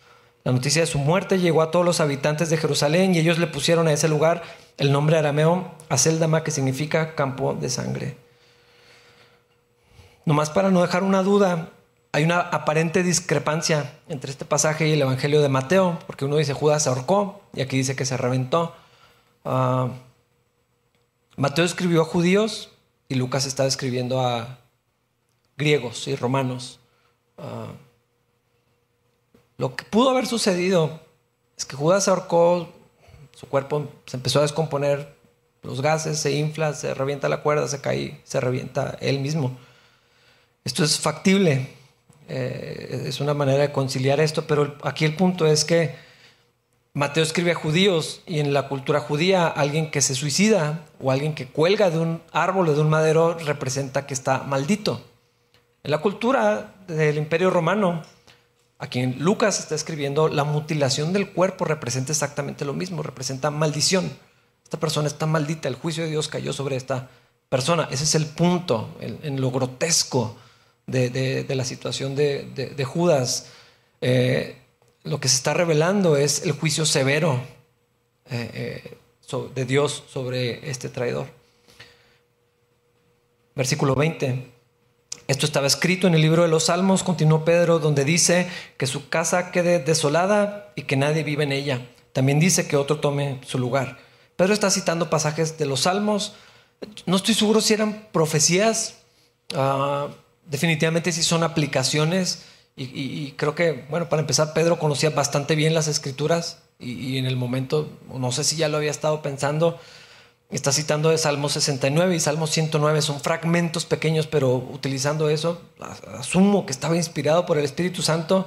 La noticia de su muerte llegó a todos los habitantes de Jerusalén y ellos le pusieron a ese lugar el nombre arameo Aceldama, que significa campo de sangre. Nomás para no dejar una duda, hay una aparente discrepancia entre este pasaje y el Evangelio de Mateo, porque uno dice Judas se ahorcó y aquí dice que se reventó. Ah, Mateo escribió a judíos y Lucas está escribiendo a griegos y romanos. Ah, lo que pudo haber sucedido es que Judas se ahorcó, su cuerpo se empezó a descomponer, los gases se infla, se revienta la cuerda, se cae, se revienta él mismo. Esto es factible, eh, es una manera de conciliar esto, pero aquí el punto es que Mateo escribe a judíos y en la cultura judía alguien que se suicida o alguien que cuelga de un árbol o de un madero representa que está maldito. En la cultura del imperio romano, a quien Lucas está escribiendo, la mutilación del cuerpo representa exactamente lo mismo, representa maldición. Esta persona está maldita, el juicio de Dios cayó sobre esta persona. Ese es el punto, en, lo grotesco de, la situación de, Judas. Eh, lo que se está revelando es el juicio severo eh, eh, de Dios sobre este traidor. Versículo 20. Esto estaba escrito en el libro de los Salmos, continuó Pedro, donde dice que su casa quede desolada y que nadie vive en ella. También dice que otro tome su lugar. Pedro está citando pasajes de los Salmos. No estoy seguro si eran profecías, ah, definitivamente si son aplicaciones. Y, creo que, bueno, para empezar, Pedro conocía bastante bien las escrituras y, en el momento, no sé si ya lo había estado pensando, Está citando de Salmo 69 y Salmo 109. Son fragmentos pequeños, pero utilizando eso, asumo que estaba inspirado por el Espíritu Santo.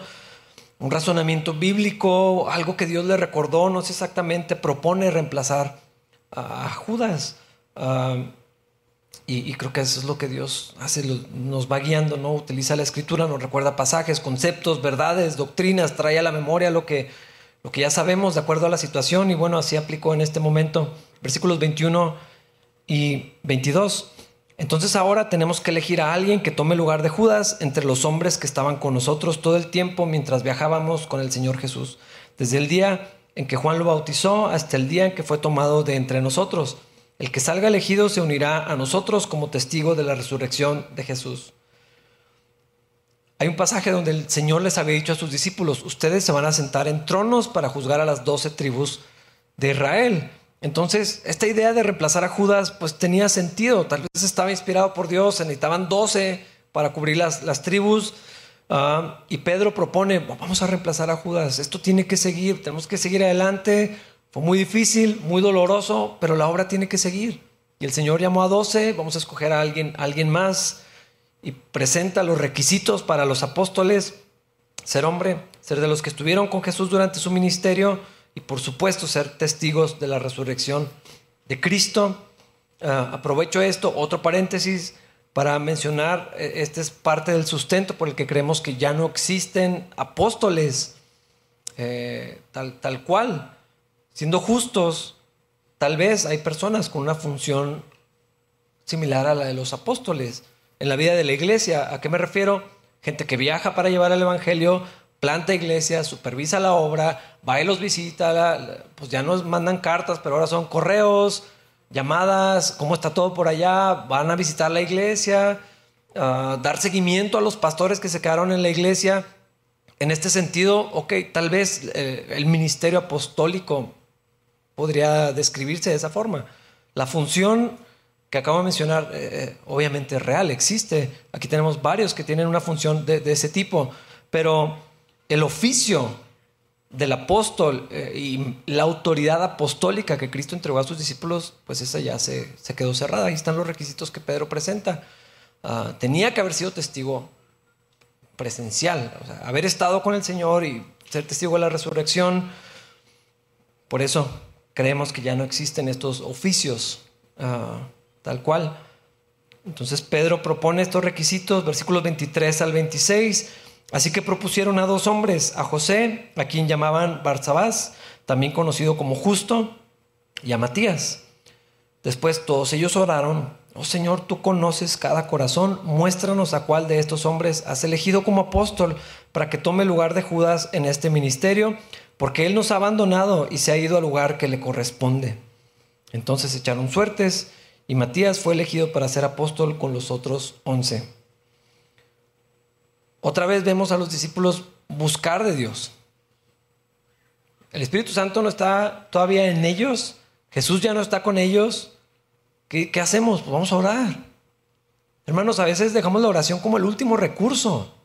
Un razonamiento bíblico, algo que Dios le recordó, no sé exactamente, propone reemplazar a Judas. Y, creo que eso es lo que Dios hace, nos va guiando, ¿no? Utiliza la escritura, nos recuerda pasajes, conceptos, verdades, doctrinas, trae a la memoria lo que, lo que ya sabemos de acuerdo a la situación y bueno, así aplicó en este momento versículos 21 y 22. Entonces ahora tenemos que elegir a alguien que tome lugar de Judas entre los hombres que estaban con nosotros todo el tiempo mientras viajábamos con el Señor Jesús, desde el día en que Juan lo bautizó hasta el día en que fue tomado de entre nosotros. El que salga elegido se unirá a nosotros como testigo de la resurrección de Jesús. Hay un pasaje donde el Señor les había dicho a sus discípulos, ustedes se van a sentar en tronos para juzgar a las doce tribus de Israel. Entonces, esta idea de reemplazar a Judas, pues tenía sentido. Tal vez estaba inspirado por Dios, se necesitaban 12 para cubrir las, las tribus. Ah, y Pedro propone, vamos a reemplazar a Judas, esto tiene que seguir, tenemos que seguir adelante. Fue muy difícil, muy doloroso, pero la obra tiene que seguir. Y el Señor llamó a 12, vamos a escoger a alguien, a alguien más y presenta los requisitos para los apóstoles, ser hombre, ser de los que estuvieron con Jesús durante su ministerio y por supuesto ser testigos de la resurrección de Cristo. Ah, aprovecho esto, otro paréntesis, para mencionar, este es parte del sustento por el que creemos que ya no existen apóstoles eh, tal, tal cual. Siendo justos, tal vez hay personas con una función similar a la de los apóstoles en la vida de la iglesia. ¿A qué me refiero? Gente que viaja para llevar el Evangelio, planta iglesia, supervisa la obra, va y los visita, pues ya nos mandan cartas, pero ahora son correos, llamadas, cómo está todo por allá, van a visitar la iglesia, dar seguimiento a los pastores que se quedaron en la iglesia. En este sentido, ok, tal vez eh, el ministerio apostólico podría describirse de esa forma. La función que acabo de mencionar, eh, eh, obviamente es real, existe. Aquí tenemos varios que tienen una función de, ese tipo, pero el oficio del apóstol eh, y la autoridad apostólica que Cristo entregó a sus discípulos, pues esa ya se, se quedó cerrada. Ahí están los requisitos que Pedro presenta. Ah, tenía que haber sido testigo presencial, o sea, haber estado con el Señor y ser testigo de la resurrección. Por eso creemos que ya no existen estos oficios. Ah, tal cual. Entonces Pedro propone estos requisitos, versículos 23 al 26. Así que propusieron a dos hombres, a José, a quien llamaban Barsabás, también conocido como Justo, y a Matías. Después todos ellos oraron, oh Señor, tú conoces cada corazón, muéstranos a cuál de estos hombres has elegido como apóstol para que tome lugar de Judas en este ministerio, porque él nos ha abandonado y se ha ido al lugar que le corresponde. Entonces echaron suertes y Matías fue elegido para ser apóstol con los otros once. Otra vez vemos a los discípulos buscar de Dios. El Espíritu Santo no está todavía en ellos. Jesús ya no está con ellos. ¿Qué, hacemos? Pues vamos a orar. Hermanos, a veces dejamos la oración como el último recurso.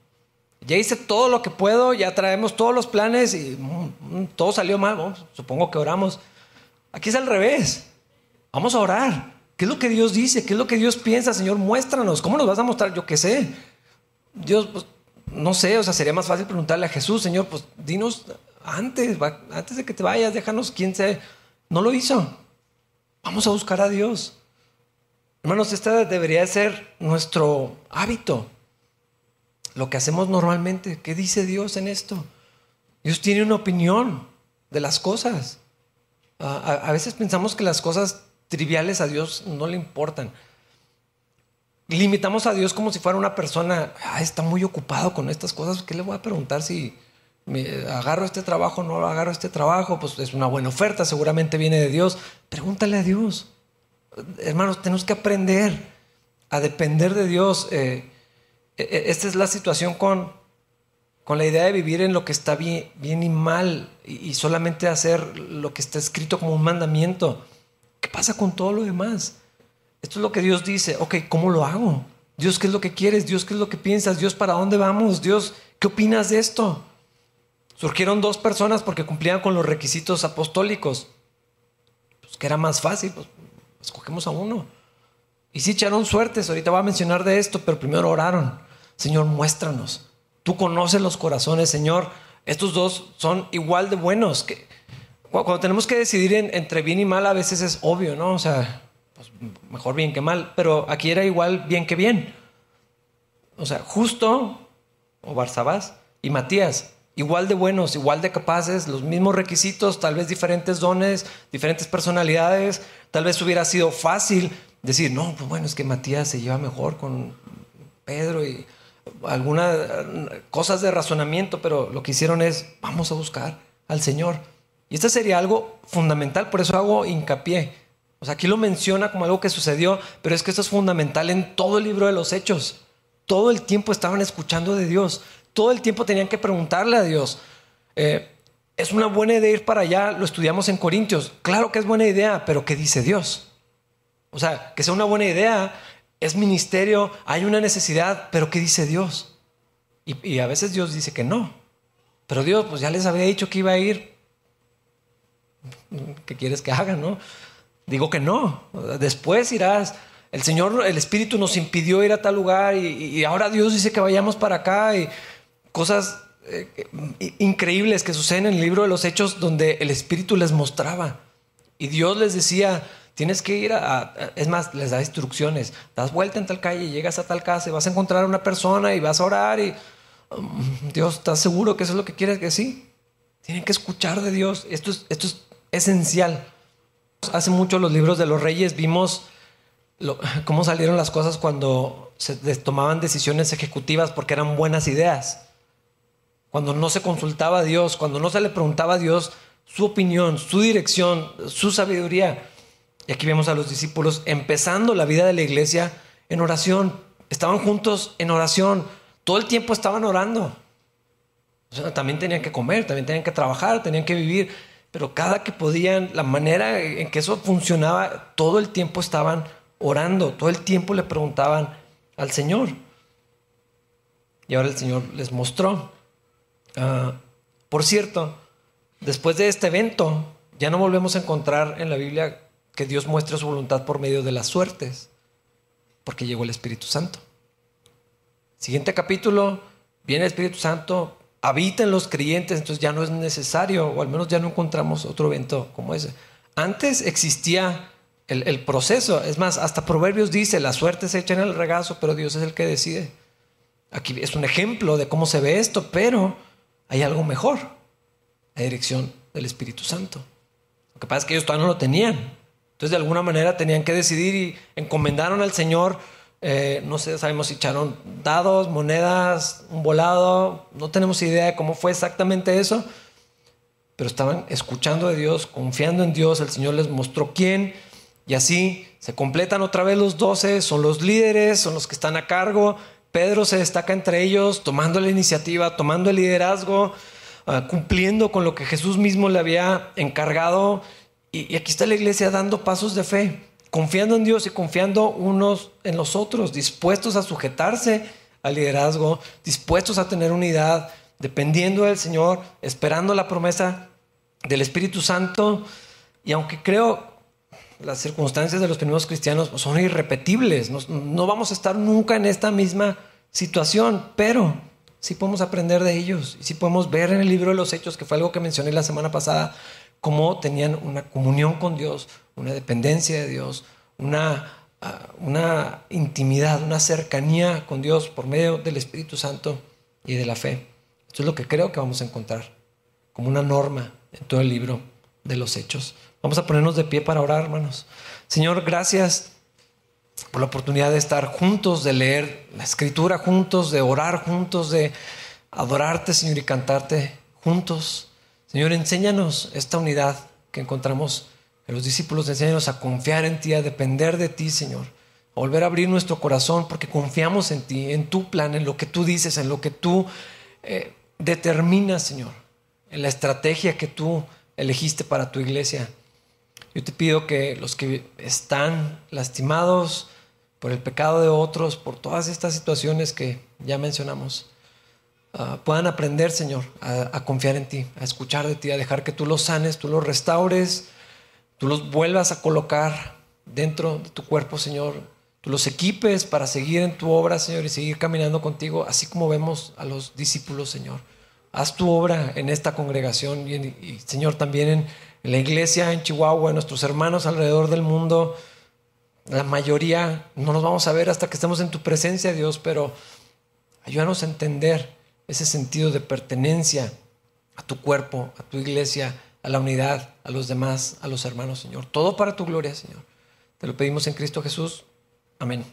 Ya hice todo lo que puedo, ya traemos todos los planes y mm, mm, todo salió mal. supongo que oramos. Aquí es al revés. Vamos a orar. ¿Qué es lo que Dios dice? ¿Qué es lo que Dios piensa? Señor, muéstranos. ¿Cómo nos vas a mostrar? Yo qué sé. Dios, pues, no sé, o sea, sería más fácil preguntarle a Jesús, Señor, pues dinos antes, antes de que te vayas, déjanos quién sea. No lo hizo. Vamos a buscar a Dios. Hermanos, este debería ser nuestro hábito. Lo que hacemos normalmente. ¿Qué dice Dios en esto? Dios tiene una opinión de las cosas. a veces pensamos que las cosas triviales a Dios no le importan. Limitamos a Dios como si fuera una persona, está muy ocupado con estas cosas, ¿qué le voy a preguntar si me agarro este trabajo o no agarro este trabajo? Pues es una buena oferta, seguramente viene de Dios. Pregúntale a Dios. Hermanos, tenemos que aprender a depender de Dios. Eh, esta es la situación con, con la idea de vivir en lo que está bien, y mal y solamente hacer lo que está escrito como un mandamiento. ¿Qué pasa con todo lo demás? Esto es lo que Dios dice. Ok, ¿cómo lo hago? Dios, ¿qué es lo que quieres? Dios, ¿qué es lo que piensas? Dios, ¿para dónde vamos? Dios, ¿qué opinas de esto? Surgieron dos personas porque cumplían con los requisitos apostólicos. Pues que era más fácil, pues escogemos a uno. Y sí echaron suertes, ahorita voy a mencionar de esto, pero primero oraron. Señor, muéstranos. Tú conoces los corazones, Señor. Estos dos son igual de buenos. Cuando tenemos que decidir entre bien y mal, a veces es obvio, ¿no? O sea, pues mejor bien que mal, pero aquí era igual bien que bien. O sea, justo, o Barsabás y Matías, igual de buenos, igual de capaces, los mismos requisitos, tal vez diferentes dones, diferentes personalidades. Tal vez hubiera sido fácil decir, no, pues bueno, es que Matías se lleva mejor con Pedro y algunas cosas de razonamiento, pero lo que hicieron es, vamos a buscar al Señor. Y esto sería algo fundamental, por eso hago hincapié. O sea, aquí lo menciona como algo que sucedió, pero es que esto es fundamental en todo el libro de los hechos. Todo el tiempo estaban escuchando de Dios, todo el tiempo tenían que preguntarle a Dios. Eh, es una buena idea ir para allá, lo estudiamos en Corintios. Claro que es buena idea, pero ¿qué dice Dios? O sea, que sea una buena idea, es ministerio, hay una necesidad, pero ¿qué dice Dios? Y, a veces Dios dice que no. Pero Dios, pues ya les había dicho que iba a ir, ¿qué quieres que haga, no? Digo que no. Después irás. El Señor, el Espíritu nos impidió ir a tal lugar y, ahora Dios dice que vayamos para acá y cosas eh, increíbles que suceden en el libro de los Hechos donde el Espíritu les mostraba y Dios les decía, tienes que ir a, es más, les da instrucciones, das vuelta en tal calle, llegas a tal casa vas a encontrar a una persona y vas a orar y um, Dios, ¿estás seguro que eso es lo que quieres que sí? Tienen que escuchar de Dios. Esto es, esto es esencial. Hace mucho los libros de los reyes vimos cómo salieron las cosas cuando se tomaban decisiones ejecutivas porque eran buenas ideas. Cuando no se consultaba a Dios, cuando no se le preguntaba a Dios su opinión, su dirección, su sabiduría. Y aquí vemos a los discípulos empezando la vida de la iglesia en oración. Estaban juntos en oración. Todo el tiempo estaban orando. también tenían que comer, también tenían que trabajar, tenían que vivir pero cada que podían, la manera en que eso funcionaba, todo el tiempo estaban orando, todo el tiempo le preguntaban al Señor. Y ahora el Señor les mostró. Ah, por cierto, después de este evento, ya no volvemos a encontrar en la Biblia que Dios muestre su voluntad por medio de las suertes, porque llegó el Espíritu Santo. Siguiente capítulo, viene el Espíritu Santo, habita en los creyentes, entonces ya no es necesario, o al menos ya no encontramos otro evento como ese. Antes existía el, proceso, es más, hasta Proverbios dice, la suerte se echa en el regazo, pero Dios es el que decide. Aquí es un ejemplo de cómo se ve esto, pero hay algo mejor, la dirección del Espíritu Santo. Lo que pasa es que ellos todavía no lo tenían. Entonces de alguna manera tenían que decidir y encomendaron al Señor eh, no sé, sabemos si echaron dados, monedas, un volado, no tenemos idea de cómo fue exactamente eso, pero estaban escuchando de Dios, confiando en Dios, el Señor les mostró quién, y así se completan otra vez los doce, son los líderes, son los que están a cargo, Pedro se destaca entre ellos, tomando la iniciativa, tomando el liderazgo, ah, cumpliendo con lo que Jesús mismo le había encargado, y aquí está la iglesia dando pasos de fe confiando en Dios y confiando unos en los otros, dispuestos a sujetarse al liderazgo, dispuestos a tener unidad, dependiendo del Señor, esperando la promesa del Espíritu Santo. Y aunque creo las circunstancias de los primeros cristianos son irrepetibles, no, vamos a estar nunca en esta misma situación, pero sí podemos aprender de ellos y sí podemos ver en el libro de los Hechos, que fue algo que mencioné la semana pasada, cómo tenían una comunión con Dios, una dependencia de Dios, una, ah, una intimidad, una cercanía con Dios por medio del Espíritu Santo y de la fe. Esto es lo que creo que vamos a encontrar como una norma en todo el libro de los hechos. Vamos a ponernos de pie para orar, hermanos. Señor, gracias por la oportunidad de estar juntos, de leer la escritura juntos, de orar juntos, de adorarte, Señor, y cantarte juntos. Señor, enséñanos esta unidad que encontramos en los discípulos, enséñanos a confiar en ti, a depender de ti, Señor. A volver a abrir nuestro corazón porque confiamos en ti, en tu plan, en lo que tú dices, en lo que tú eh, determinas, Señor, en la estrategia que tú elegiste para tu iglesia. Yo te pido que los que están lastimados por el pecado de otros, por todas estas situaciones que ya mencionamos, Ah, puedan aprender, Señor, a, confiar en ti, a escuchar de ti, a dejar que tú los sanes, tú los restaures, tú los vuelvas a colocar dentro de tu cuerpo, Señor. Tú los equipes para seguir en tu obra, Señor, y seguir caminando contigo, así como vemos a los discípulos, Señor. Haz tu obra en esta congregación y, Señor, también en, en la iglesia en Chihuahua, en nuestros hermanos alrededor del mundo. La mayoría no nos vamos a ver hasta que estemos en tu presencia, Dios, pero ayúdanos a entender ese sentido de pertenencia a tu cuerpo, a tu iglesia, a la unidad, a los demás, a los hermanos, Señor. Todo para tu gloria, Señor. Te lo pedimos en Cristo Jesús. Amén.